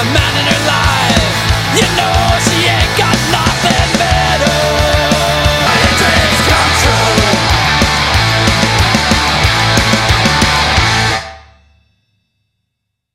the man.